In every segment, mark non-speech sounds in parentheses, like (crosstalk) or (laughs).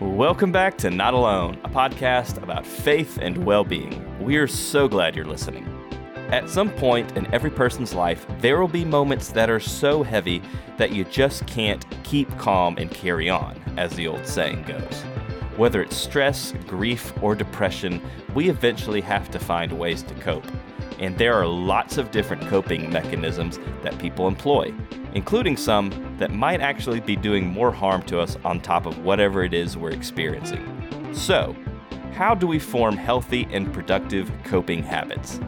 Welcome back to Not Alone, a podcast about faith and well being. We are so glad you're listening. At some point in every person's life, there will be moments that are so heavy that you just can't keep calm and carry on, as the old saying goes. Whether it's stress, grief, or depression, we eventually have to find ways to cope. And there are lots of different coping mechanisms that people employ, including some that might actually be doing more harm to us on top of whatever it is we're experiencing. So, how do we form healthy and productive coping habits?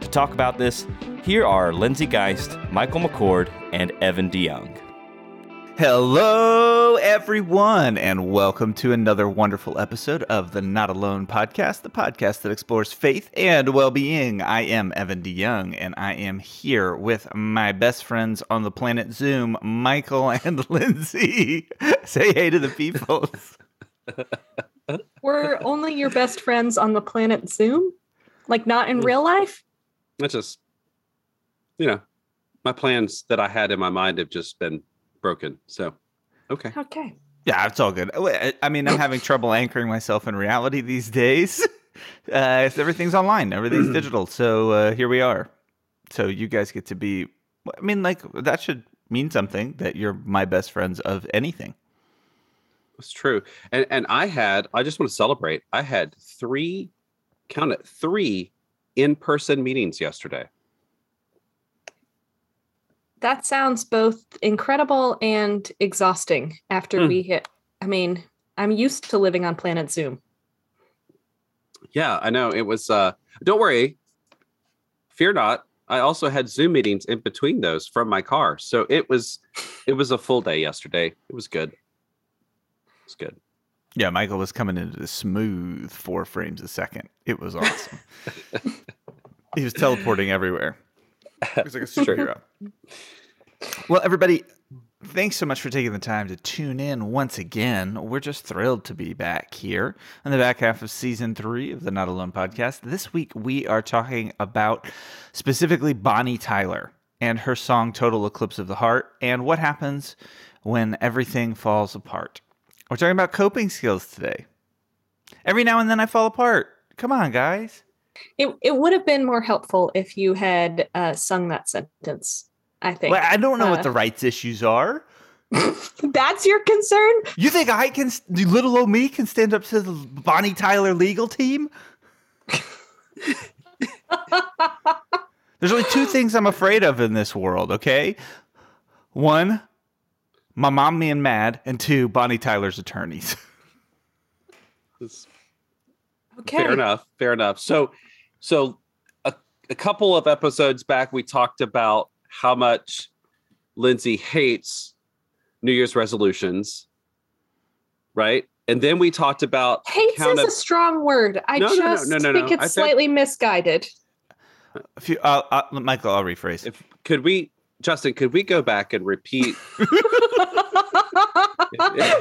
To talk about this, here are Lindsay Geist, Michael McCord, and Evan DeYoung. Hello, everyone, and welcome to another wonderful episode of the Not Alone podcast, the podcast that explores faith and well being. I am Evan DeYoung, and I am here with my best friends on the planet Zoom, Michael (laughs) and Lindsay. Say hey to the people. (laughs) We're only your best friends on the planet Zoom? Like, not in real life? That's just, you know, my plans that I had in my mind have just been broken. So, okay. Okay. Yeah, it's all good. I mean, I'm having (laughs) trouble anchoring myself in reality these days. (laughs) Uh, everything's online, everything's (clears throat) digital. So uh, here we are. So you guys get to be. I mean, like that should mean something that you're my best friends of anything. It's true. And and I had. I just want to celebrate. I had three, count it, three in-person meetings yesterday. That sounds both incredible and exhausting after Hmm. we hit. I mean, I'm used to living on planet Zoom. Yeah, I know. It was uh don't worry. Fear not. I also had Zoom meetings in between those from my car. So it was it was a full day yesterday. It was good. It's good. Yeah, Michael was coming into the smooth four frames a second. It was awesome. (laughs) he was teleporting everywhere. It was like a superhero. Well, everybody, thanks so much for taking the time to tune in once again. We're just thrilled to be back here in the back half of season three of the Not Alone podcast. This week, we are talking about specifically Bonnie Tyler and her song Total Eclipse of the Heart and what happens when everything falls apart. We're talking about coping skills today. Every now and then I fall apart. Come on, guys. It, it would have been more helpful if you had uh, sung that sentence, I think. Well, I don't know Uh, what the rights issues are. (laughs) That's your concern? You think I can, little old me, can stand up to the Bonnie Tyler legal team? There's only two (laughs) things I'm afraid of in this world, okay? One, my mom being mad, and two, Bonnie Tyler's attorneys. (laughs) Okay. Fair enough. Fair enough. So, so a, a couple of episodes back, we talked about how much Lindsay hates New Year's resolutions, right? And then we talked about Hates count is of- a strong word. I No, no, no, just no, no, think it's I think- slightly misguided. If you, uh, uh, Michael, I'll rephrase. if could we, Justin, could we go back and repeat? (laughs) (laughs)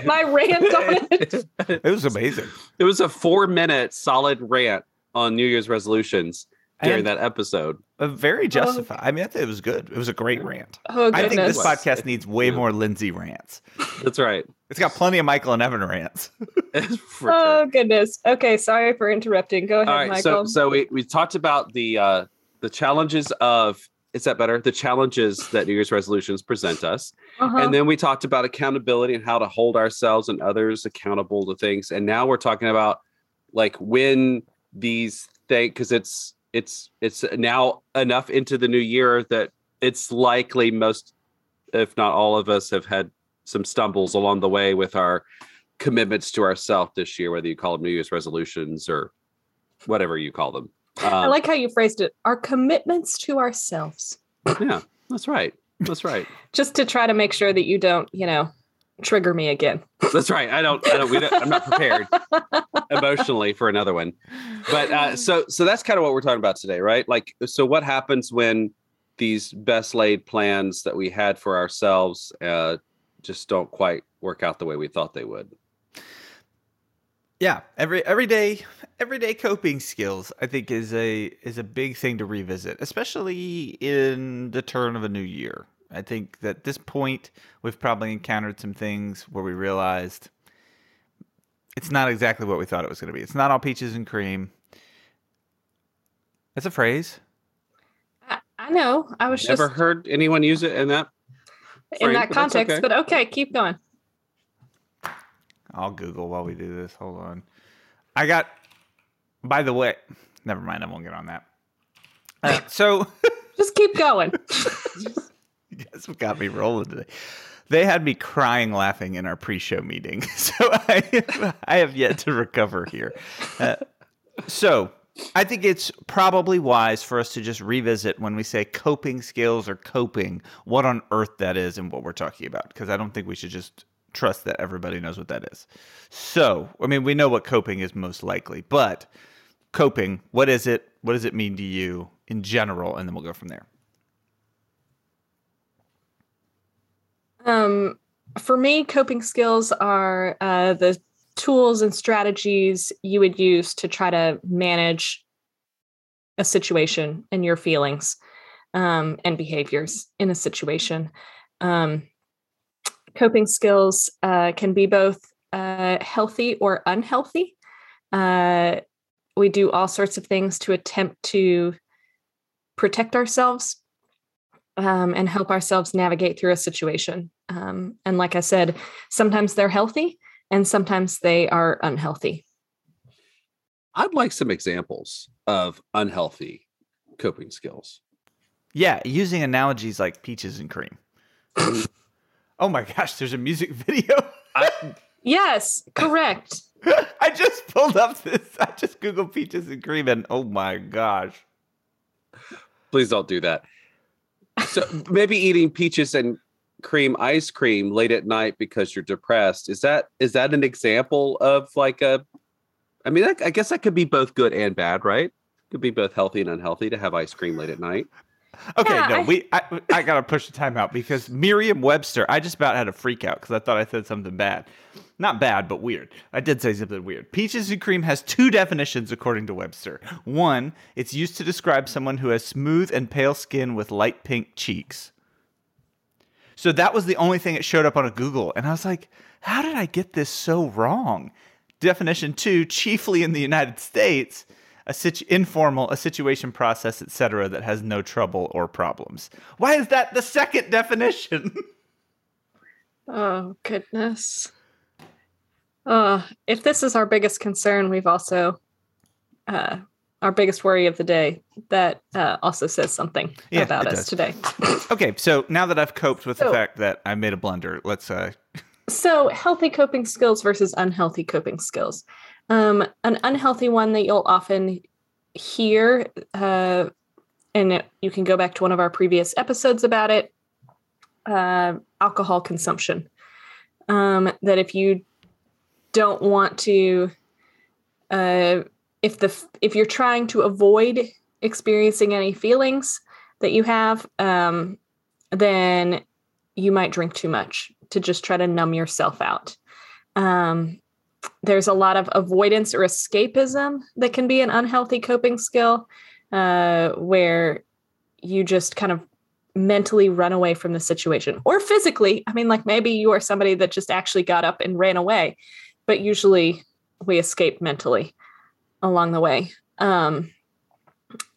My rant on it. It was amazing. It was a four minute solid rant on New Year's resolutions during And- that episode. Very justified. I mean, I think it was good. It was a great rant. Oh, I think this podcast needs way more Lindsay rants. That's right. It's got plenty of Michael and Evan rants. (laughs) For Oh goodness. Okay, sorry for interrupting. Go ahead, All right, Michael. so so we, we talked about the uh the challenges of is that better? The challenges that New Year's resolutions present us. Uh-huh. And then we talked about accountability and how to hold ourselves and others accountable to things. And now we're talking about like when these things because it's it's it's now enough into the new year that it's likely most if not all of us have had some stumbles along the way with our commitments to ourselves this year, whether you call them New Year's resolutions or whatever you call them. I Um, like how you phrased it. Our commitments to ourselves. yeah, that's right. That's right. (laughs) Just to try to make sure that you don't, you know, trigger me again. That's right. I don't. I don't. We don't I'm not prepared (laughs) emotionally for another one. But uh, so so that's kind of what we're talking about today, right? Like, so what happens when these best laid plans that we had for ourselves uh, just don't quite work out the way we thought they would? Yeah, every everyday everyday coping skills I think is a is a big thing to revisit, especially in the turn of a new year. I think that this point we've probably encountered some things where we realized It's not exactly what we thought it was going to be. It's not all peaches and cream. That's a phrase. I, I know. I was Never just heard anyone use it in that. in frame, that but context, okay. but okay, keep going. I'll Google while we do this. Hold on. I got. By the way, never mind. I won't get on that. Uh, (laughs) so. Just keep going. (laughs) (laughs) (laughs) That's what got me rolling today. They had me crying laughing in our pre-show meeting, (laughs) so I, I have yet to recover here. Uh, so I think it's probably wise for us to just revisit when we say coping skills or coping, what on earth that is and what we're talking about, because I don't think we should just trust that everybody knows what that is. So, I mean, we know what coping is most likely, but coping, what is it? What does it mean to you in general? And then we'll go from there. Um, for me, coping skills are uh, the tools and strategies you would use to try to manage a situation and your feelings um, and behaviors in a situation. Um, coping skills uh, can be both uh, healthy or unhealthy. Uh, we do all sorts of things to attempt to protect ourselves um, and help ourselves navigate through a situation. Um, and like I said, sometimes they're healthy and sometimes they are unhealthy. I'd like some examples of unhealthy coping skills. Yeah, using analogies like peaches and cream. (laughs) oh my gosh, there's a music (laughs) video. I, Yes, correct. (laughs) I just pulled up this. I just googled peaches and cream, and oh my gosh. please don't do that. So maybe eating peaches and cream ice cream late at night because you're depressed is that is that an example of like a I mean that, I guess that could be both good and bad, right? Could be both healthy and unhealthy to have ice cream late at night. Okay, Yeah, no, I- we. I, I gotta push the time out because Merriam-Webster. I just about had a freak out because I thought I said something bad. Not bad, but weird. I did say something weird. Peaches and cream has two definitions according to Webster. One, it's used to describe someone who has smooth and pale skin with light pink cheeks. So that was the only thing that showed up on a Google, and I was like, "How did I get this so wrong?" Definition two, chiefly in the United States, a situ- informal, a situation process, etc., that has no trouble or problems. Why is that the second definition? (laughs) Oh, goodness. Uh, if this is our biggest concern, we've also, uh, our biggest worry of the day, that uh, also says something Yeah, about us does. today. (laughs) okay, so now that I've coped with the fact that I made a blunder, let's uh So, healthy coping skills versus unhealthy coping skills. Um, an unhealthy one that you'll often hear, uh, and it- you can go back to one of our previous episodes about it uh, alcohol consumption. Um, that if you don't want to, uh, if the if you're trying to avoid experiencing any feelings that you have, um, then you might drink too much to just try to numb yourself out. Um, there's a lot of avoidance or escapism that can be an unhealthy coping skill, uh, where you just kind of mentally run away from the situation or physically. I mean, like maybe you are somebody that just actually got up and ran away, but usually we escape mentally along the way. Um,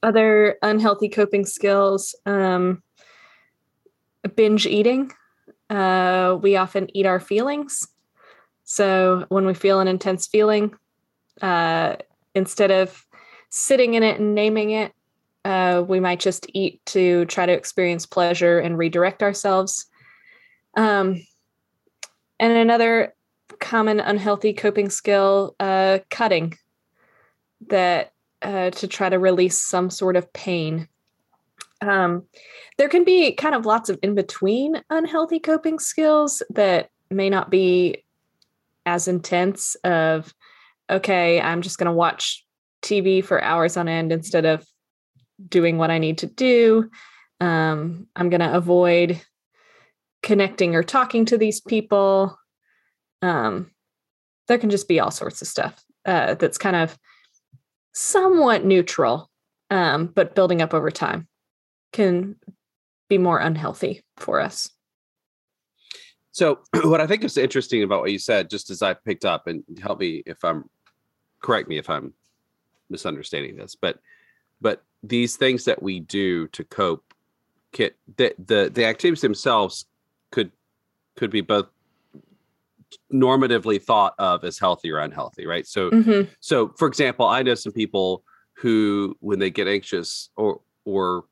other unhealthy coping skills, um, binge eating. Uh, we often eat our feelings. So when we feel an intense feeling, uh, instead of sitting in it and naming it, uh, we might just eat to try to experience pleasure and redirect ourselves. Um, and another common unhealthy coping skill, uh, cutting, that uh, to try to release some sort of pain. Um, there can be kind of lots of in between unhealthy coping skills that may not be as intense of okay i'm just going to watch tv for hours on end instead of doing what i need to do. Um, i'm going to avoid connecting or talking to these people. Um, there can just be all sorts of stuff uh, that's kind of somewhat neutral um, but building up over time can be more unhealthy for us So (clears throat) what I think is interesting about what you said, just as I picked up, and help me if I'm correct me if I'm misunderstanding this, but but these things that we do to cope, kit the the the activities themselves could could be both normatively thought of as healthy or unhealthy, right? So Mhm. so for example, I know some people who when they get anxious or or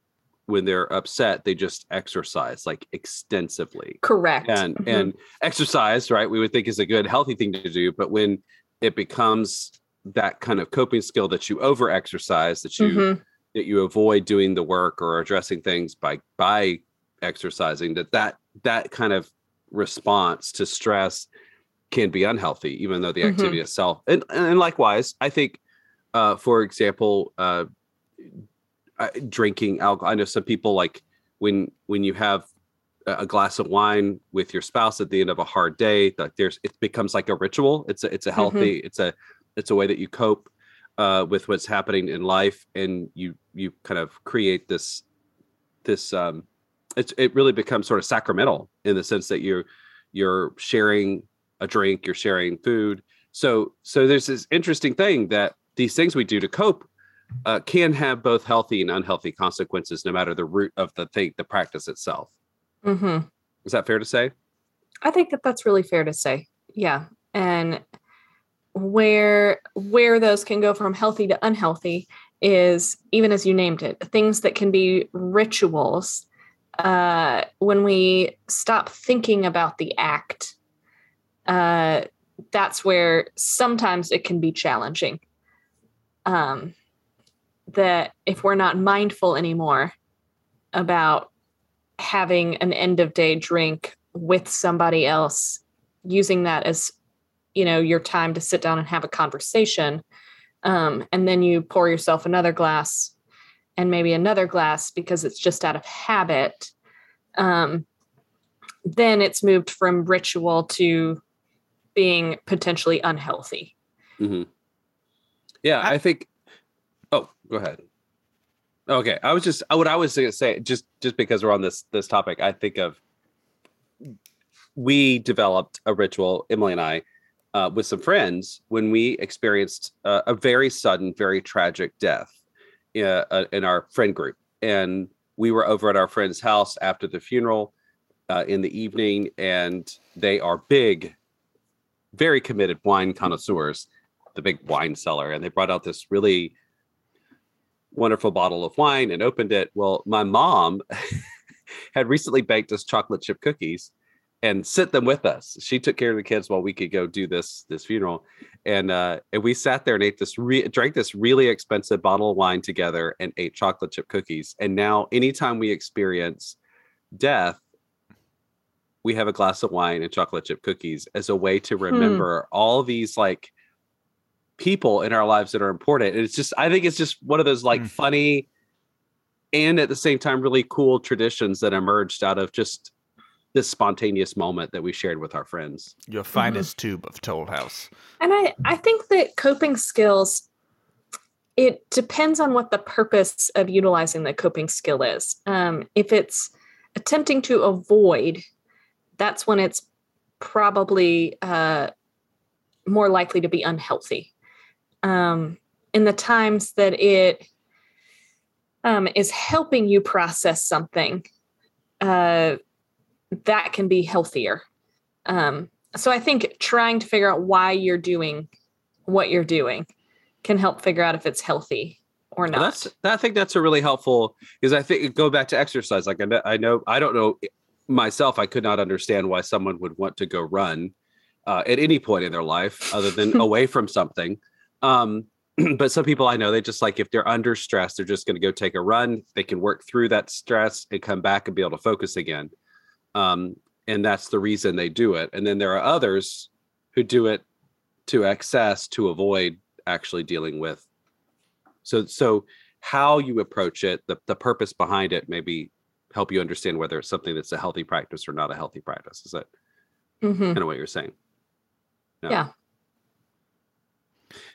when they're upset, they just exercise like extensively Correct. and Mhm. and exercise right we would think is a good healthy thing to do but when it becomes that kind of coping skill that you over exercise that you Mhm. that you avoid doing the work or addressing things by by exercising that that that kind of response to stress can be unhealthy even though the Mhm. activity itself and and likewise i think uh for example uh, drinking alcohol. I know some people like when when you have a glass of wine with your spouse at the end of a hard day like there's it becomes like a ritual. It's a it's a healthy it's a it's a way that you cope uh with what's happening in life and you you kind of create this this um it's it really becomes sort of sacramental in the sense that you're you're sharing a drink you're sharing food. So so there's this interesting thing that these things we do to cope uh, can have both healthy and unhealthy consequences no matter the root of the thing the practice itself Mhm. is that fair to say I think that that's really fair to say. Yeah. And where where those can go from healthy to unhealthy is even as you named it, things that can be rituals. Uh, when we stop thinking about the act, uh, that's where sometimes it can be challenging. Um, that if we're not mindful anymore about having an end of day drink with somebody else using that as you know your time to sit down and have a conversation um, and then you pour yourself another glass and maybe another glass because it's just out of habit um, then it's moved from ritual to being potentially unhealthy. Hmm yeah i think oh go ahead. Okay i was just what i was gonna say just just because we're on this this topic i think of we developed a ritual emily and i uh, with some friends when we experienced uh, a very sudden very tragic death in, uh, in our friend group. And we were over at our friend's house after the funeral uh, in the evening and they are big very committed wine connoisseurs the big wine cellar and they brought out this really wonderful bottle of wine and opened it. Well, my mom (laughs) had recently baked us chocolate chip cookies and sent them with us. She took care of the kids while we could go do this this funeral. And uh and we sat there and ate this re- drank this really expensive bottle of wine together and ate chocolate chip cookies. And now anytime we experience death we have a glass of wine and chocolate chip cookies as a way to remember all these like people in our lives that are important. And it's just, I think it's just one of those like Mm. funny and at the same time really cool traditions that emerged out of just this spontaneous moment that we shared with our friends. Your finest tube of Toll House. And I, I think that coping skills, it depends on what the purpose of utilizing the coping skill is. Um, if it's attempting to avoid, that's when it's probably uh, more likely to be unhealthy. Um, in the times that it um, is helping you process something, uh, that can be healthier. Um, so I think trying to figure out why you're doing what you're doing can help figure out if it's healthy or Well, not. that's I think that's a really helpful because I think go back to exercise. Like I know, I know I don't know myself. I could not understand why someone would want to go run uh, at any point in their life other than (laughs) away from something. Um, (clears throat) but some people I know they just like if they're under stress, they're just going to go take a run. They can work through that stress and come back and be able to focus again. Um, and that's the reason they do it. And then there are others who do it to excess to avoid actually dealing with so so how you approach it the, the purpose behind it maybe help you understand whether it's something that's a healthy practice or not a healthy practice is that mm-hmm. kind of what you're saying No. Yeah.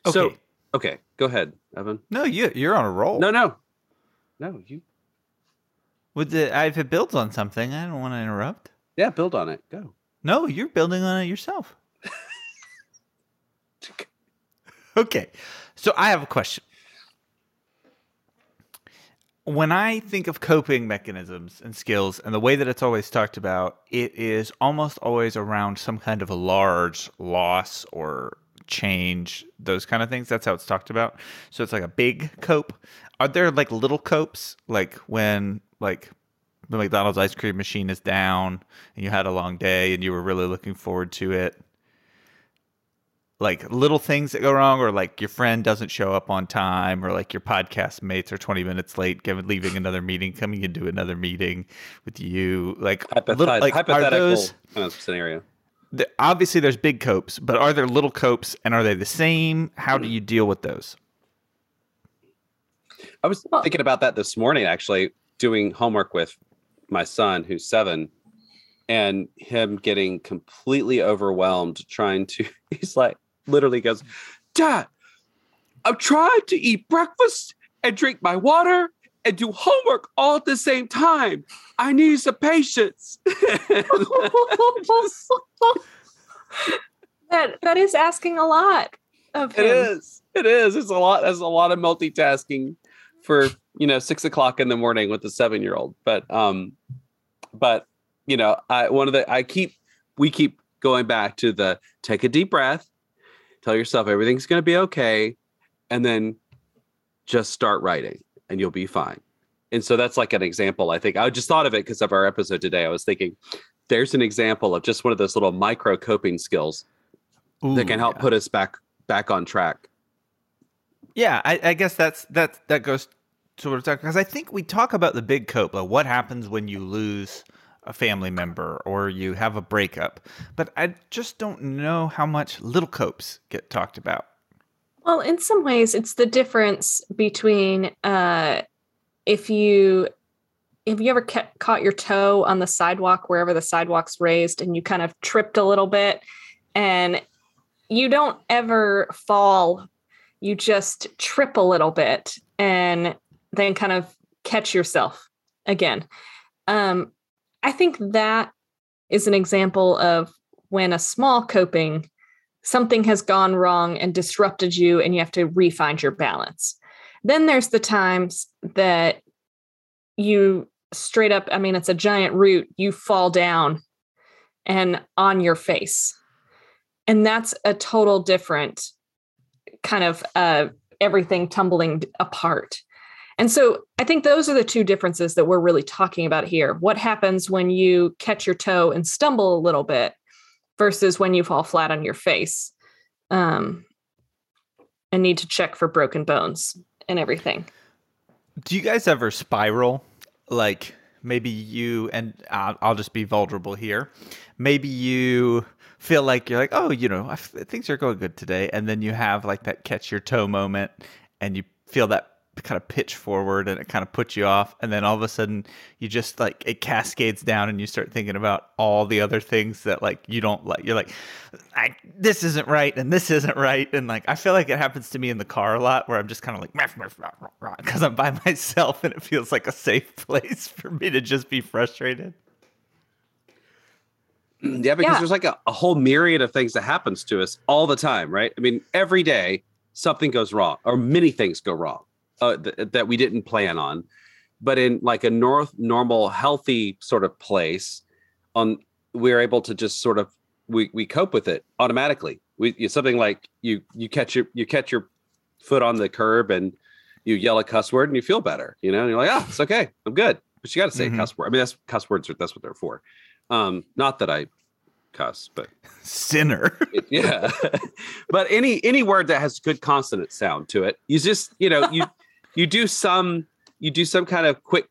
Okay. so okay go ahead evan no, you you're on a roll. no no no you With the uh, if it builds on something, I don't want to interrupt. yeah build on it go No, you're building on it yourself. (laughs) okay. So I have a question. When I think of coping mechanisms and skills and the way that it's always talked about, it is almost always around some kind of a large loss or change, those kind of things. That's how it's talked about. So it's like a big cope. Are there like little copes, like when like the McDonald's ice cream machine is down and you had a long day and you were really looking forward to it? Like little things that go wrong, or like your friend doesn't show up on time, or like your podcast mates are 20 minutes late, giving, leaving another meeting, coming into another meeting with you. Like, little, like hypothetical those, kind of scenario. The, obviously there's big copes, but are there little copes and are they the same? How do you deal with those? I was thinking about that this morning, actually, doing homework with my son, who's seven, and him getting completely overwhelmed trying to. (laughs) He's like, literally goes, Dad, I'm trying to eat breakfast and drink my water and do homework all at the same time. I need some patience. (laughs) that that is asking a lot of him. It is. It is. It's a lot. There's a lot of multitasking for you know six o'clock in the morning with a seven year old. But um, but you know, I one of the I keep we keep going back to the take a deep breath, tell yourself everything's going to be okay, and then just start writing, and you'll be fine. And so that's like an example. I think I just thought of it because of our episode today. I was thinking, there's an example of just one of those little micro coping skills that can help yeah. put us back back on track. Yeah, I, I guess that's that that goes to what we're talking because I think we talk about the big cope, like what happens when you lose a family member or you have a breakup, but I just don't know how much little copes get talked about. Well, in some ways, it's the difference between uh, if you have you ever ca- caught your toe on the sidewalk wherever the sidewalk's raised and you kind of tripped a little bit and you don't ever fall you just trip a little bit and then kind of catch yourself again. Um, i think that is an example of when a small coping something has gone wrong and disrupted you and you have to refind your balance. Then there's the times that you straight up i mean it's a giant root you fall down and on your face. And that's a total different kind of uh, everything tumbling apart. And so i think those are the two differences that we're really talking about here. What happens when you catch your toe and stumble a little bit versus when you fall flat on your face um, and need to check for broken bones and everything Do you guys ever spiral? Like maybe you and I'll, just be vulnerable here. Maybe you feel like you're like, oh, you know, things are going good today, and then you have like that catch your toe moment, and you feel that kind of pitch forward, and it kind of puts you off, and then all of a sudden you just like it cascades down, and you start thinking about all the other things that like you don't like. You're like, I, this isn't right, and this isn't right, and like I feel like it happens to me in the car a lot, where I'm just kind of like because I'm by (laughs) myself, and it feels like a safe (laughs) place for me to just be frustrated. Mm, yeah, because Yeah. there's like a, a whole myriad of things that happens to us all the time, right? I mean, every day something goes wrong, or many things go wrong uh, th- that we didn't plan on. But in like a north normal, healthy sort of place, on we're able to just sort of we we cope with it automatically. We it's something like you you catch your you catch your foot on the curb and you yell a cuss word and you feel better, you know, and you're like, ah, it's okay, I'm good. But you got to say Mhm. a cuss word. I mean, that's cuss words are that's what they're for. Um, not that I cuss, but Sinner. it- yeah. (laughs) but any any word that has good consonant sound to it, you just you know you you do some you do some kind of quick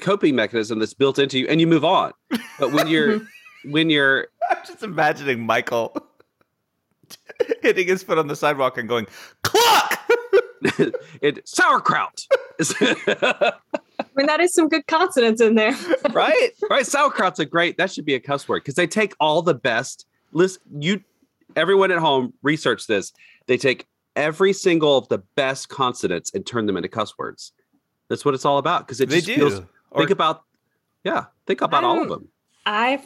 coping mechanism that's built into you, and you move on. But when you're (laughs) when you're I'm just imagining Michael (laughs) hitting his foot on the sidewalk and going, cluck! (laughs) it sauerkraut, I mean, that is some good consonants in there. right? Right. Sauerkraut's a great. That should be a cuss word because they take all the best. Listen, you, everyone at home, research this. They take every single of the best consonants and turn them into cuss words. That's what it's all about. Because it they just do. feels. Or- think about, yeah. Think about all of them. I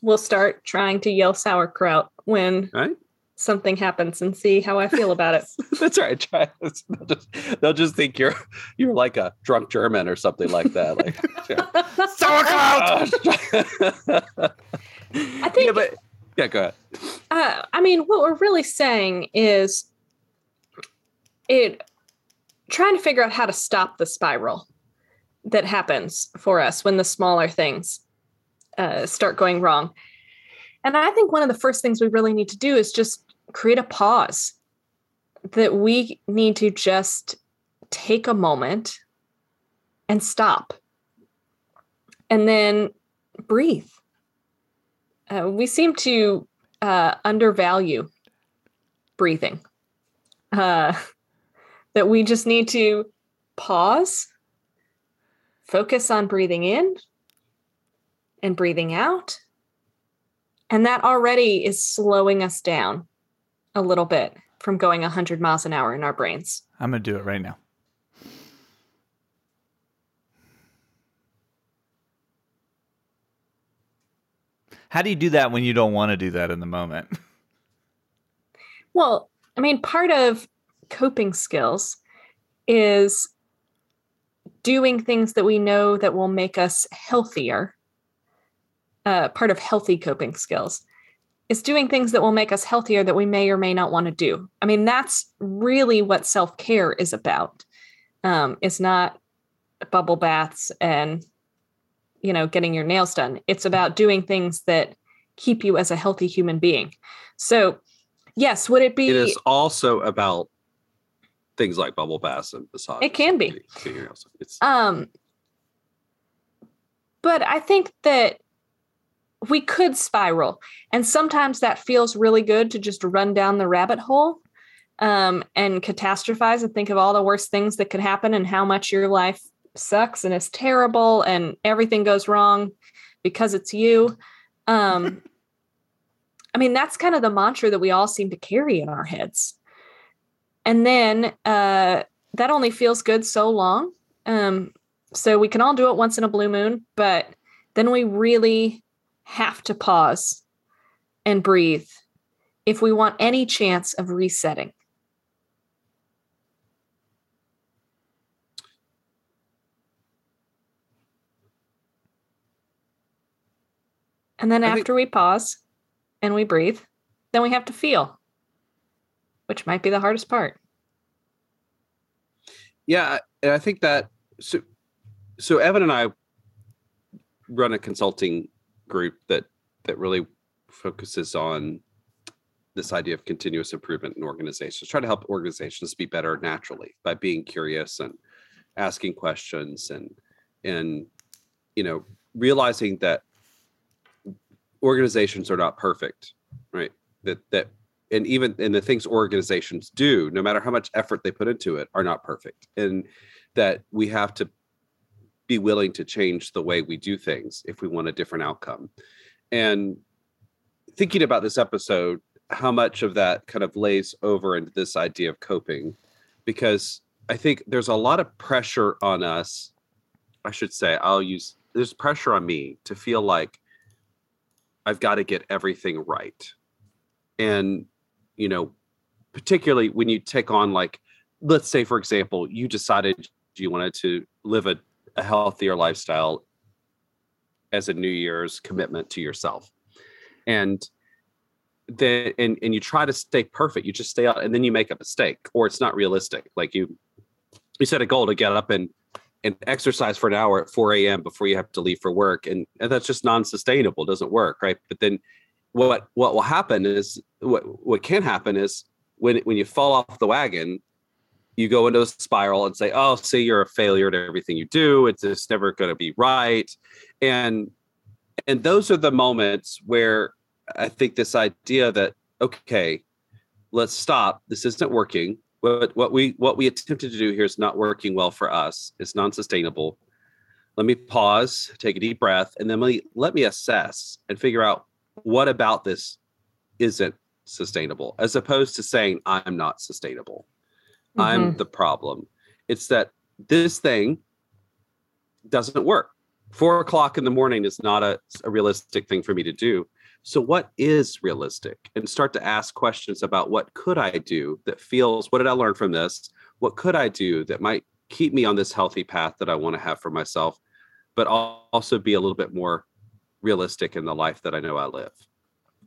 will start trying to yell sauerkraut when Right? something happens and see how I feel about it. (laughs) That's right. Try this. They'll just, they'll just think you're you're like a drunk German or something like that. Like (laughs) Sauerkraut! (laughs) I think yeah, but yeah, go ahead. uh, I mean, what we're really saying is it trying to figure out how to stop the spiral that happens for us when the smaller things uh, start going wrong. And I think one of the first things we really need to do is just create a pause that we need to just take a moment and stop and then breathe. Uh, we seem to uh, undervalue breathing. Uh, that we just need to pause, focus on breathing in and breathing out. And that already is slowing us down a little bit from going 100 miles an hour in our brains. I'm gonna do it right now. How do you do that when you don't want to do that in the moment? (laughs) Well, I mean, part of coping skills is doing things that we know that will make us healthier. Uh, part of healthy coping skills is doing things that will make us healthier that we may or may not want to do. I mean, that's really what self care is about. Um, it's not bubble baths and you know getting your nails done. It's about doing things that keep you as a healthy human being. So, yes, would it be? It is also about things like bubble baths and massage. It can be. It's Um, but I think that we could spiral, and sometimes that feels really good to just run down the rabbit hole um, and catastrophize and think of all the worst things that could happen and how much your life sucks and is terrible and everything goes wrong because it's you. Um, (laughs) I mean, that's kind of the mantra that we all seem to carry in our heads. And then uh, that only feels good so long. Um, so we can all do it once in a blue moon, but then we really have to pause and breathe if we want any chance of resetting. And then I think- after we pause and we breathe, then we have to feel, which might be the hardest part. yeah, and I think that so so Evan and I run a consulting group that that really focuses on this idea of continuous improvement in organizations. Try to help organizations be better naturally by being curious and asking questions and and you know realizing that organizations are not perfect, right? That that and even and the things organizations do, no matter how much effort they put into it, are not perfect. And that we have to be willing to change the way we do things if we want a different outcome. And thinking about this episode, how much of that kind of lays over into this idea of coping, because I think there's a lot of pressure on us. I should say, I'll use there's pressure on me to feel like I've got to get everything right. And, you know, particularly when you take on, like, let's say, for example, you decided you wanted to live a, a healthier lifestyle as a New Year's commitment to yourself. And then, and, and you try to stay perfect, you just stay out and then you make a mistake or it's not realistic. Like you, you set a goal to get up and and exercise for an hour at 4 a.m. before you have to leave for work. And, and that's just non-sustainable, doesn't work. Right. But then what what will happen is what what can happen is when when you fall off the wagon, you go into a spiral and say, Oh, see, you're a failure to everything you do. It's just never gonna be right. And and those are the moments where I think this idea that, okay, let's stop. This isn't working what what we what we attempted to do here is not working well for us. It's non-sustainable. Let me pause, take a deep breath, and then let me, let me assess and figure out what about this isn't sustainable, as opposed to saying I'm not sustainable. I'm Mhm. the problem. It's that this thing doesn't work. four o'clock in the morning is not a, a realistic thing for me to do. So, what is realistic? And start to ask questions about what could I do that feels, what did I learn from this? What could I do that might keep me on this healthy path that I want to have for myself, but also be a little bit more realistic in the life that I know I live?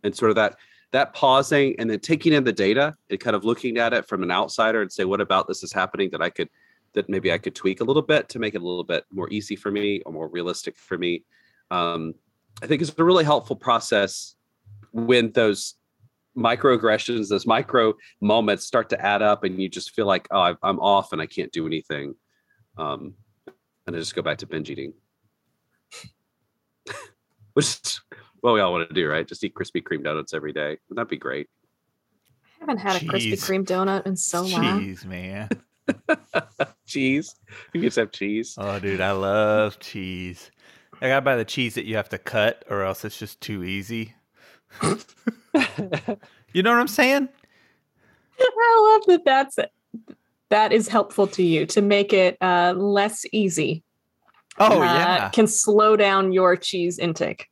And sort of that that pausing and then taking in the data and kind of looking at it from an outsider and say, what about this is happening that I could that maybe I could tweak a little bit to make it a little bit more easy for me or more realistic for me. Um, I think it's a really helpful process when those microaggressions, those micro moments start to add up, and you just feel like, oh, I'm off and I can't do anything. Um, and I just go back to binge eating, (laughs) which is what we all want to do, right? Just eat Krispy Kreme donuts every day. Wouldn't that be great? I haven't had a Krispy Kreme donut in so long. Cheese, man. (laughs) cheese. You just have cheese. Oh, dude, I love cheese. I gotta buy the cheese that you have to cut, or else it's just too easy. (laughs) you know what I'm saying? I love that. That's that is helpful to you to make it uh, less easy. Oh uh, yeah, can slow down your cheese intake.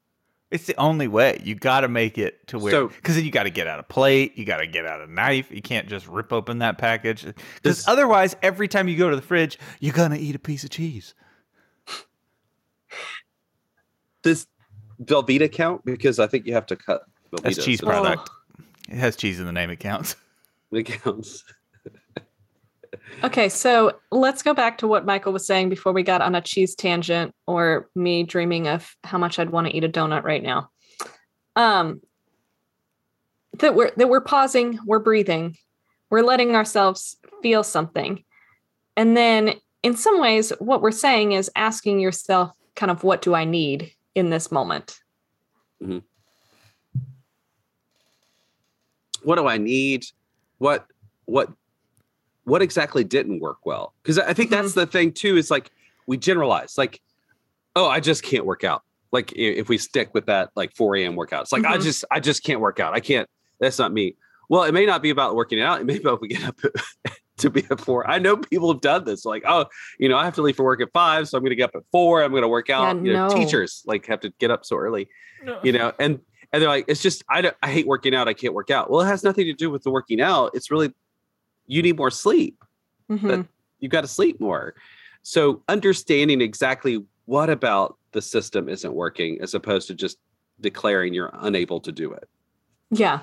It's the only way. You got to make it to where because so, then you got to get out a plate, you got to get out a knife. You can't just rip open that package because otherwise, every time you go to the fridge, you're gonna eat a piece of cheese. Does Velveeta count? Because I think you have to cut. Velveeta That's cheese product. Oh. It has cheese in the name. It counts. It counts. Okay, so let's go back to what Michael was saying before we got on a cheese tangent or me dreaming of how much I'd want to eat a donut right now. Um that we're that we're pausing, we're breathing, we're letting ourselves feel something. And then in some ways what we're saying is asking yourself kind of what do I need in this moment? Mm-hmm. What do I need? What what what exactly didn't work well because i think that's mm-hmm. the thing too is like we generalize like oh i just can't work out like if we stick with that like 4 a.m workout it's like mm-hmm. i just i just can't work out i can't that's not me well it may not be about working out it may be about we get up (laughs) to be at four i know people have done this like oh you know i have to leave for work at five so i'm gonna get up at four i'm gonna work out yeah, you know no. teachers like have to get up so early no. you know and and they're like it's just I, I hate working out i can't work out well it has nothing to do with the working out it's really you need more sleep. Mm-hmm. You've got to sleep more. So understanding exactly what about the system isn't working as opposed to just declaring you're unable to do it. Yeah.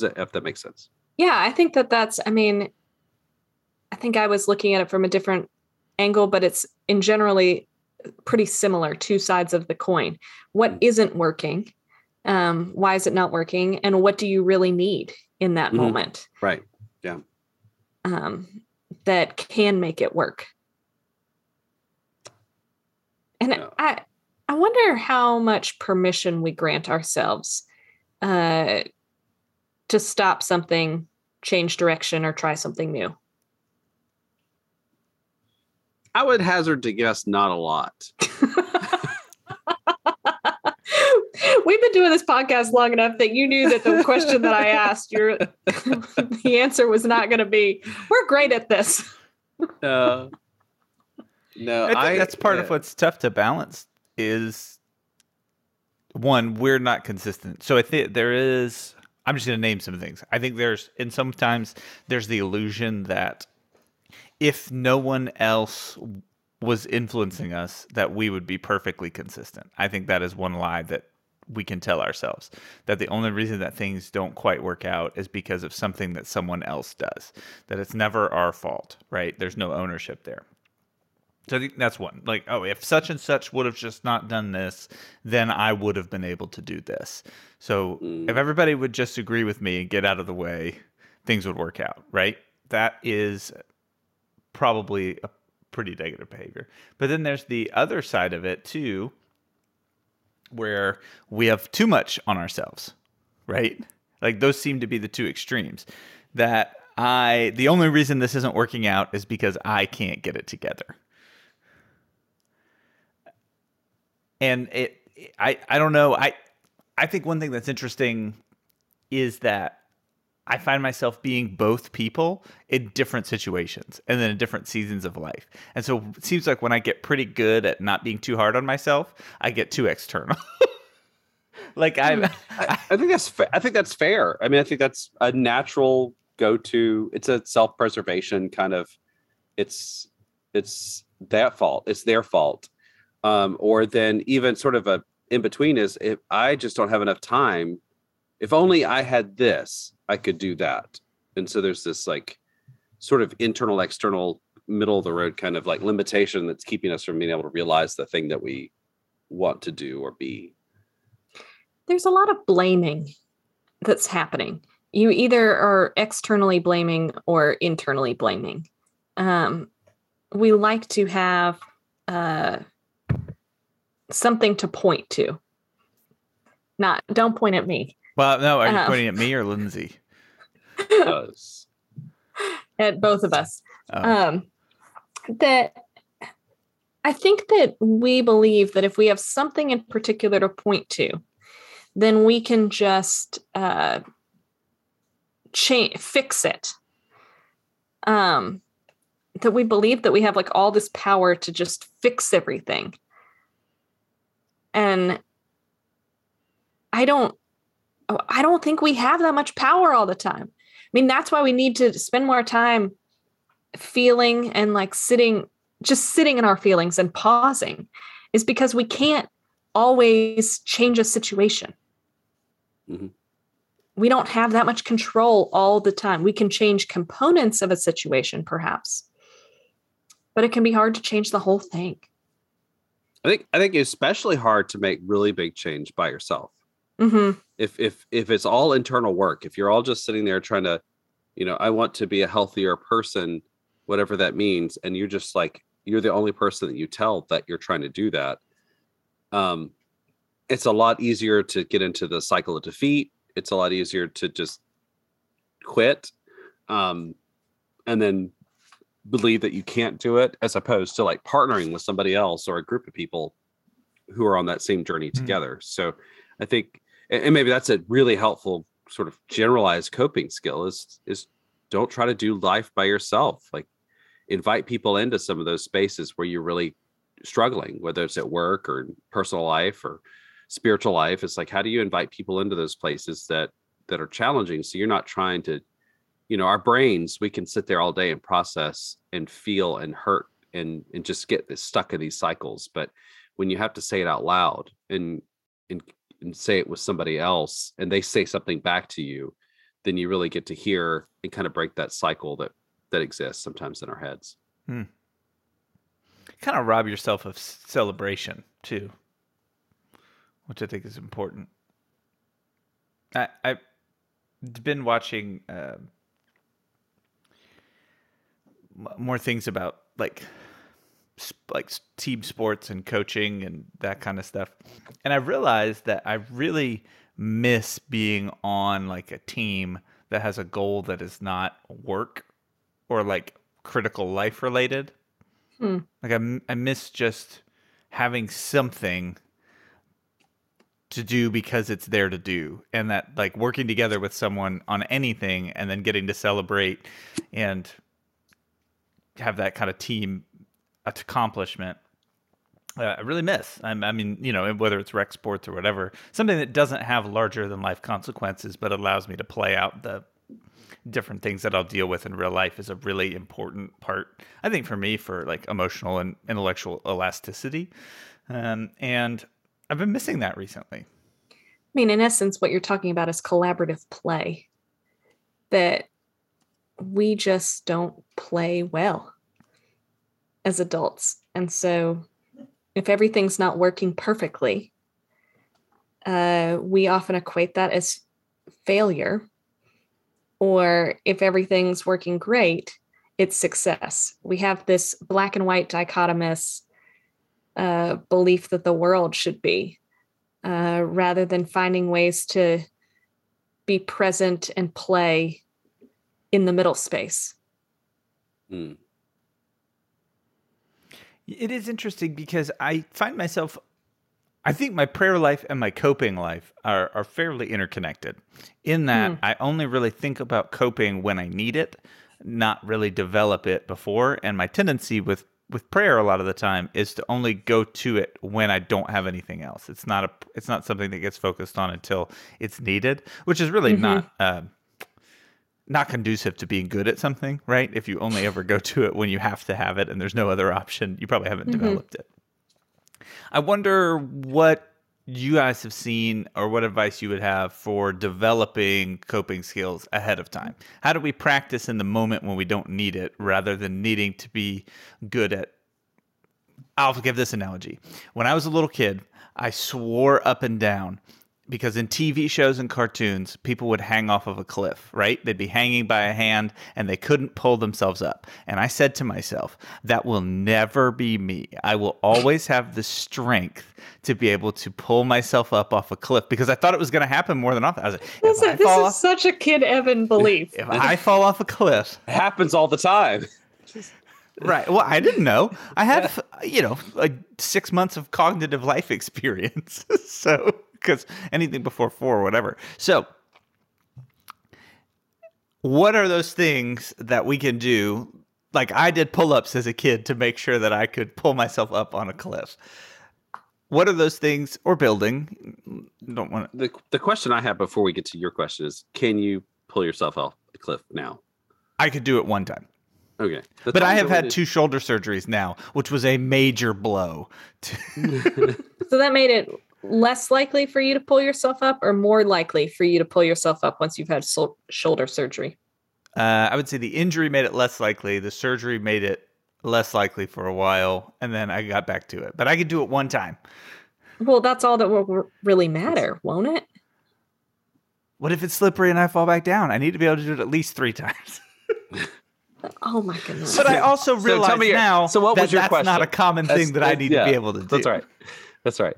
That, if that makes sense. Yeah, I think that that's, I mean, I think I was looking at it from a different angle, but it's in generally pretty similar, two sides of the coin. What mm-hmm. isn't working? Um, why is it not working? And what do you really need in that mm-hmm. moment? Right. Yeah um, that can make it work. And yeah. I, I wonder how much permission we grant ourselves uh, to stop something, change direction, or try something new. I would hazard to guess not a lot. (laughs) we've been doing this podcast long enough that you knew that the question that I (laughs) asked, your the answer was not going to be, "We're great at this." No, no, I think I, that's part of what's tough to balance. Is one, we're not consistent. So I think there is. I'm just going to name some things. I think there's, and sometimes there's the illusion that if no one else was influencing us that we would be perfectly consistent. I think that is one lie that we can tell ourselves that the only reason that things don't quite work out is because of something that someone else does. That it's never our fault, right? There's no ownership there. So I think that's one. Like, oh, if such and such would have just not done this, then I would have been able to do this. So mm. if everybody would just agree with me and get out of the way, things would work out, right? That is probably a pretty negative behavior. But then there's the other side of it too, where we have too much on ourselves, right? Like those seem to be the two extremes. That I, the only reason this isn't working out is because I can't get it together. And it, I, I don't know. I, I think one thing that's interesting is that I find myself being both people in different situations and then in different seasons of life. And so it seems like when I get pretty good at not being too hard on myself, I get too external. (laughs) like I'm, I, I think that's fa- I think that's fair. I mean, I think that's a natural go to. It's a self preservation kind of. It's it's that fault. It's their fault. Um, or then even sort of a in between is if I just don't have enough time. If only I had this, I could do that. And so there's this like sort of internal, external, middle of the road kind of like limitation that's keeping us from being able to realize the thing that we want to do or be. There's a lot of blaming that's happening. You either are externally blaming or internally blaming. Um, we like to have uh, something to point to. Not, don't point at me. Well, no, are you Um, pointing at me or Lindsay? Does. (laughs) at both of us. Oh. Um, that I think that we believe that if we have something in particular to point to, then we can just uh, change, fix it. Um, that we believe that we have like all this power to just fix everything. And I don't I don't think we have that much power all the time. I mean, that's why we need to spend more time feeling and like sitting, just sitting in our feelings and pausing, is because we can't always change a situation. Mhm. We don't have that much control all the time. We can change components of a situation, perhaps, but it can be hard to change the whole thing. I think I think it's especially hard to make really big change by yourself. hmm if if if it's all internal work if you're all just sitting there trying to you know i want to be a healthier person whatever that means and you're just like you're the only person that you tell that you're trying to do that um it's a lot easier to get into the cycle of defeat it's a lot easier to just quit um and then believe that you can't do it as opposed to like partnering with somebody else or a group of people who are on that same journey Mm. together so i think and maybe that's a really helpful sort of generalized coping skill is is don't try to do life by yourself. Like invite people into some of those spaces where you're really struggling whether it's at work or personal life or spiritual life. It's like how do you invite people into those places that that are challenging? So you're not trying to you know our brains we can sit there all day and process and feel and hurt and and just get stuck in these cycles. But when you have to say it out loud and and and say it with somebody else and they say something back to you then you really get to hear and kind of break that cycle that that exists sometimes in our heads. Kind of rob yourself of celebration too, which I think is important. I I've been watching um more things about like like team sports and coaching and that kind of stuff, and I realized that I really miss being on like a team that has a goal that is not work or like critical life related. Hmm. Like I miss just having something to do because it's there to do, and that like working together with someone on anything, and then getting to celebrate and have that kind of team accomplishment. Uh, I really miss. I'm, I mean, you know, whether it's rec sports or whatever, something that doesn't have larger than life consequences, but allows me to play out the different things that I'll deal with in real life is a really important part. I think for me, for like emotional and intellectual elasticity, um, and I've been missing that recently. I mean, in essence, what you're talking about is collaborative play. That we just don't play well as adults. And so, if everything's not working perfectly, uh, we often equate that as failure. Or if everything's working great, it's success. We have this black and white dichotomous uh, belief that the world should be uh, rather than finding ways to be present and play in the middle space. Hmm. It is interesting because I find myself I think my prayer life and my coping life are, are fairly interconnected in that mm. I only really think about coping when I need it, not really develop it before. And my tendency with with prayer a lot of the time is to only go to it when I don't have anything else. It's not a it's not something that gets focused on until it's needed, which is really mm-hmm. not uh, not conducive to being good at something, right? If you only ever go to it when you have to have it and there's no other option, you probably haven't mm-hmm. developed it. I wonder what you guys have seen or what advice you would have for developing coping skills ahead of time. How do we practice in the moment when we don't need it rather than needing to be good at I'll give this analogy. When I was a little kid, I swore up and down because in TV shows and cartoons, people would hang off of a cliff, right? They'd be hanging by a hand and they couldn't pull themselves up. And I said to myself, that will never be me. I will always have the strength to be able to pull myself up off a cliff because I thought it was going to happen more than often. I was like, this, is, this is off, such a kid Evan (laughs) belief. If, if I fall off a cliff, it happens all the time. (laughs) right. Well, I didn't know. I had, you know, like six months of cognitive life experience. (laughs) so because anything before four or whatever. So, what are those things that we can do? Like I did pull ups as a kid to make sure that I could pull myself up on a cliff. What are those things, or building? Don't want to... the the question I have before we get to your question is: Can you pull yourself off a cliff now? I could do it one time. Okay. The but I have had two shoulder surgeries now, which was a major blow. (laughs) (laughs) so that made it less likely for you to pull yourself up or more likely for you to pull yourself up once you've had so- shoulder surgery? Uh, I would say the injury made it less likely. The surgery made it less likely for a while, and then I got back to it. But I could do it one time. Well, that's all that will really matter, won't it? What if it's slippery and I fall back down? I need to be able to do it at least three (laughs) times. oh my goodness! But I also realize so your, now so what was that your that's question? not a common that's, thing that I need yeah, to be able to do. That's right. That's right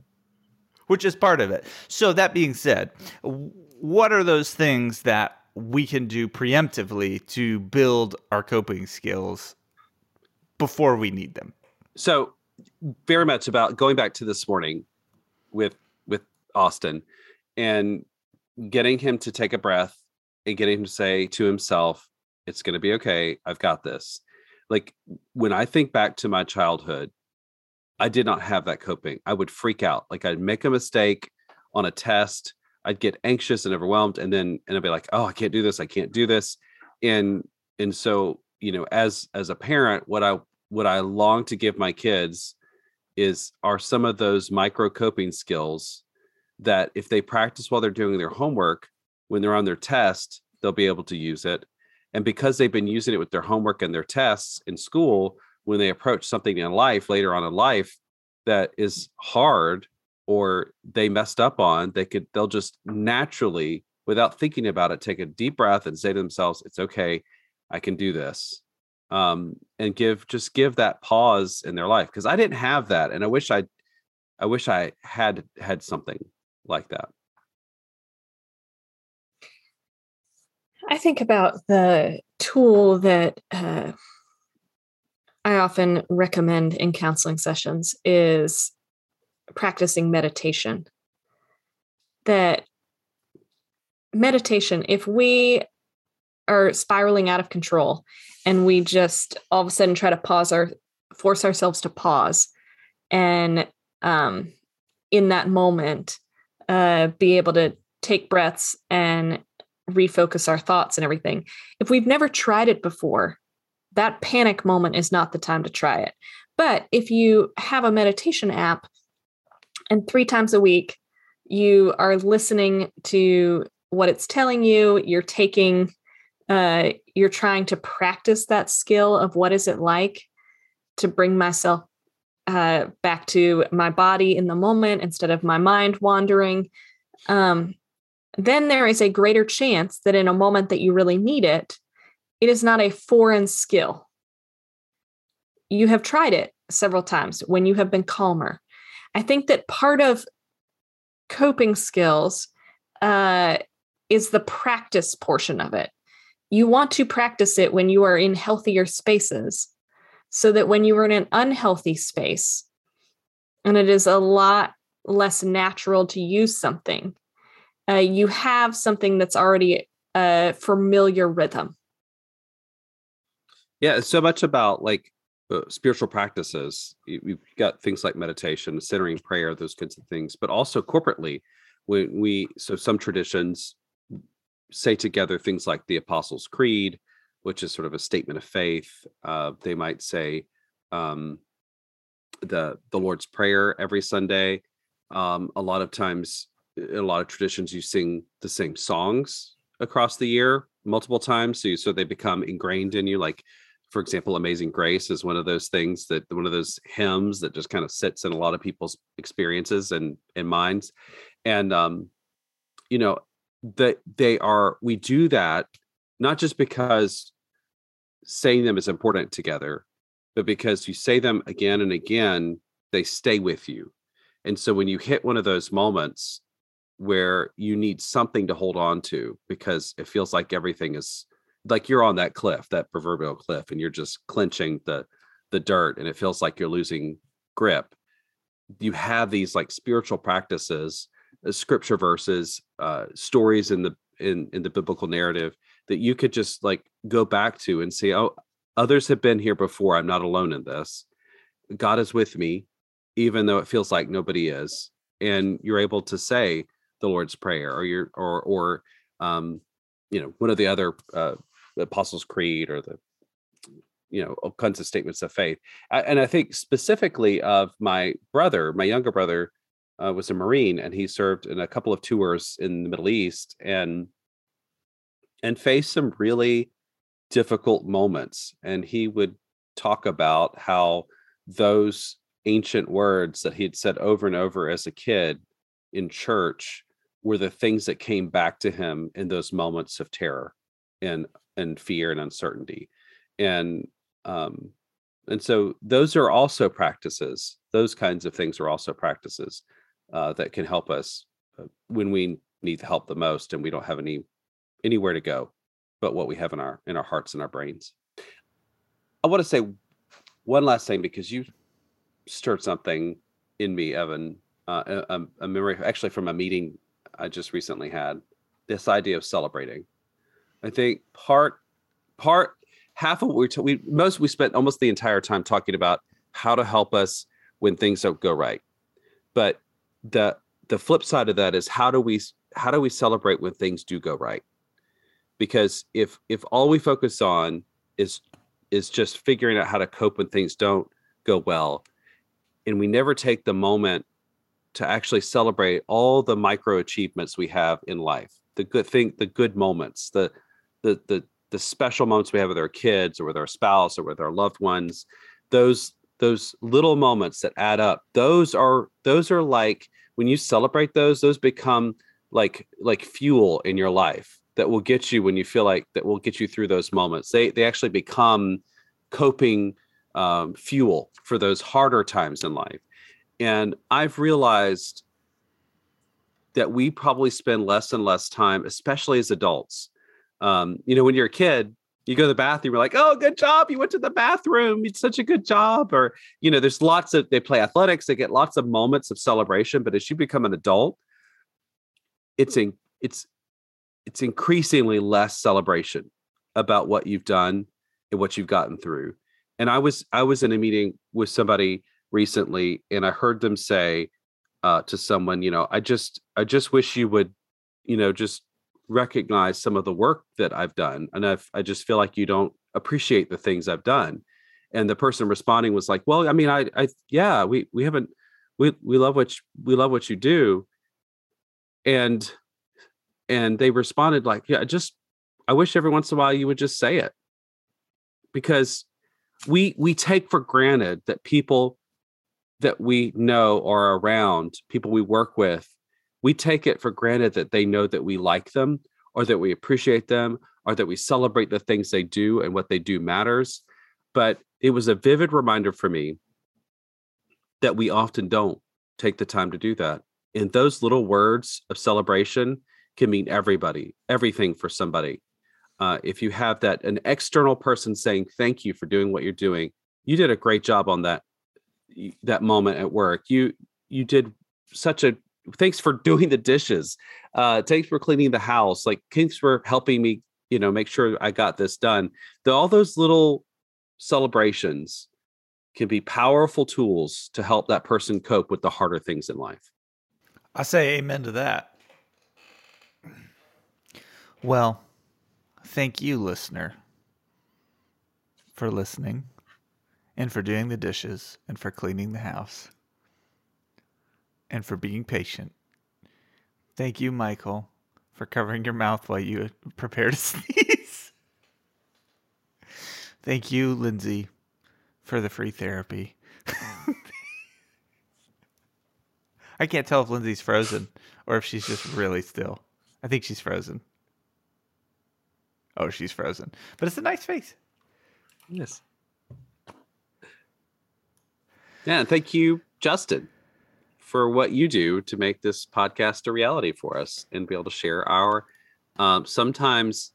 which is part of it. So that being said, what are those things that we can do preemptively to build our coping skills before we need them? So very much about going back to this morning with with Austin and getting him to take a breath and getting him to say to himself, it's going to be okay. I've got this. Like when I think back to my childhood, I did not have that coping. I would freak out. Like I'd make a mistake on a test. I'd get anxious and overwhelmed and then and I'd be like, "Oh, I can't do this. I can't do this." And and so, you know, as as a parent, what I what I long to give my kids is are some of those micro coping skills that if they practice while they're doing their homework, when they're on their test, they'll be able to use it. And because they've been using it with their homework and their tests in school, when they approach something in life later on in life that is hard or they messed up on they could they'll just naturally without thinking about it take a deep breath and say to themselves it's okay i can do this um, and give just give that pause in their life because i didn't have that and i wish i i wish i had had something like that. I think about the tool that uh, I often recommend in counseling sessions is practicing meditation. That meditation, if we are spiraling out of control and we just all of a sudden try to pause or force ourselves to pause and um, in that moment uh, be able to take breaths and refocus our thoughts and everything if we've never tried it before that panic moment is not the time to try it. But if you have a meditation app and three times a week you are listening to what it's telling you, you're taking, uh, you're trying to practice that skill of what is it like to bring myself uh, back to my body in the moment instead of my mind wandering. Um, then there is a greater chance that in a moment that you really need it, it is not a foreign skill. You have tried it several times when you have been calmer. I think that part of coping skills uh, is the practice portion of it. You want to practice it when you are in healthier spaces so that when you are in an unhealthy space, and it is a lot less natural to use something. Uh, you have something that's already a familiar rhythm. Yeah, it's so much about like uh, spiritual practices. We've got things like meditation, centering prayer, those kinds of things, but also corporately, when we so some traditions say together things like the Apostles' Creed, which is sort of a statement of faith. Uh, they might say um, the the Lord's Prayer every Sunday. Um, a lot of times, a lot of traditions, you sing the same songs across the year multiple times, so you, so they become ingrained in you. Like for example, Amazing Grace is one of those things that one of those hymns that just kind of sits in a lot of people's experiences and and minds. And um, you know, that they are we do that not just because saying them is important together, but because you say them again and again, they stay with you. And so when you hit one of those moments where you need something to hold on to because it feels like everything is like you're on that cliff, that proverbial cliff, and you're just clenching the the dirt, and it feels like you're losing grip. You have these like spiritual practices, uh, scripture verses, uh, stories in the in in the biblical narrative that you could just like go back to and say, oh, others have been here before. I'm not alone in this. God is with me, even though it feels like nobody is. And you're able to say the Lord's Prayer or your or or um, you know, one of the other uh, the Apostles' Creed or the you know all kinds of statements of faith. And i think specifically of my brother my younger brother uh, was a marine and he served in a couple of tours in the middle east and and faced some really difficult moments. And he would talk about how those ancient words that he had said over and over as a kid in church were the things that came back to him in those moments of terror and and fear and uncertainty. And um and so those are also practices those kinds of things are also practices uh, that can help us uh, when we need help the most and we don't have any anywhere to go but what we have in our in our hearts and our brains. I want to say one last thing because you stirred something in me evan uh, a, a memory actually from a meeting i just recently had this idea of celebrating I think part part half of what we, t- we most we spent almost the entire time talking about how to help us when things don't go right. But the the flip side of that is how do we how do we celebrate when things do go right? Because if if all we focus on is is just figuring out how to cope when things don't go well and we never take the moment to actually celebrate all the micro achievements we have in life the good thing the good moments the the the the special moments we have with our kids or with our spouse or with our loved ones those those little moments that add up those are those are like when you celebrate those those become like like fuel in your life that will get you when you feel like that will get you through those moments. They they actually become coping um, fuel for those harder times in life. And i've realized that we probably spend less and less time especially as adults um, you know, when you're a kid, you go to the bathroom, you're like, oh, good job. You went to the bathroom. It's such a good job. Or, you know, there's lots of, they play athletics, they get lots of moments of celebration. But as you become an adult, it's in, it's, it's increasingly less celebration about what you've done and what you've gotten through. And I was, I was in a meeting with somebody recently and I heard them say uh, to someone, you know, I just, I just wish you would, you know, just recognize some of the work that I've done. And I've, I just feel like you don't appreciate the things I've done. And the person responding was like, well, I mean, I, I, yeah, we, we haven't, we, we love what, you, we love what you do. And, and they responded like, yeah, just, I wish every once in a while you would just say it because we, we take for granted that people that we know are around, people we work with, we take it for granted that they know that we like them or that we appreciate them or that we celebrate the things they do and what they do matters. But it was a vivid reminder for me that we often don't take the time to do that. And those little words of celebration can mean everybody, everything for somebody. Uh, if you have that, an external person saying, thank you for doing what you're doing, you did a great job on that that moment at work. You you did such a thanks for (laughs) doing the dishes. Uh, thanks for cleaning the house. Like thanks for helping me, you know, make sure I got this done. The, all those little celebrations can be powerful tools to help that person cope with the harder things in life. I say amen to that. Well, thank you, listener, for listening and for doing the dishes and for cleaning the house and for being patient. Thank you, Michael, for covering your mouth while you (laughs) prepare to (laughs) sneeze. Thank you, Lindsay, for the free therapy. (laughs) I can't tell if Lindsay's frozen or if she's just really still. I think she's frozen. Oh, she's frozen. But it's a nice face. Yes. Yeah, thank you, Justin, for what you do to make this podcast a reality for us and be able to share our um, sometimes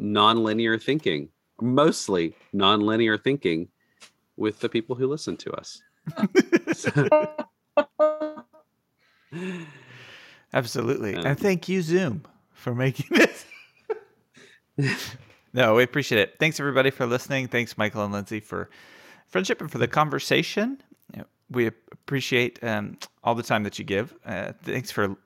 nonlinear thinking, mostly nonlinear thinking, with the people who listen to us. (laughs) Absolutely. Um, and thank you, Zoom, for making this. (laughs) no, we appreciate it. Thanks, everybody, for listening. Thanks, Michael and Lindsay, for friendship and for the conversation. We appreciate um, all the time that you give. Uh, thanks for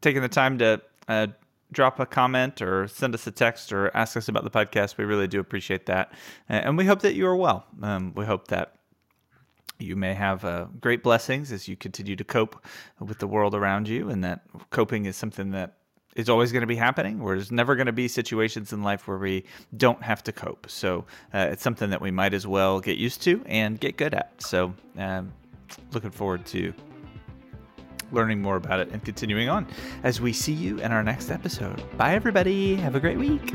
taking the time to uh, drop a comment or send us a text or ask us about the podcast. We really do appreciate that. And we hope that you are well. Um, we hope that you may have uh, great blessings as you continue to cope with the world around you, and that coping is something that is always going to be happening. Where There's never going to be situations in life where we don't have to cope. So uh, it's something that we might as well get used to and get good at. So um, looking forward to learning more about it and continuing on as we see you in our next episode. Bye, everybody. Have a great week.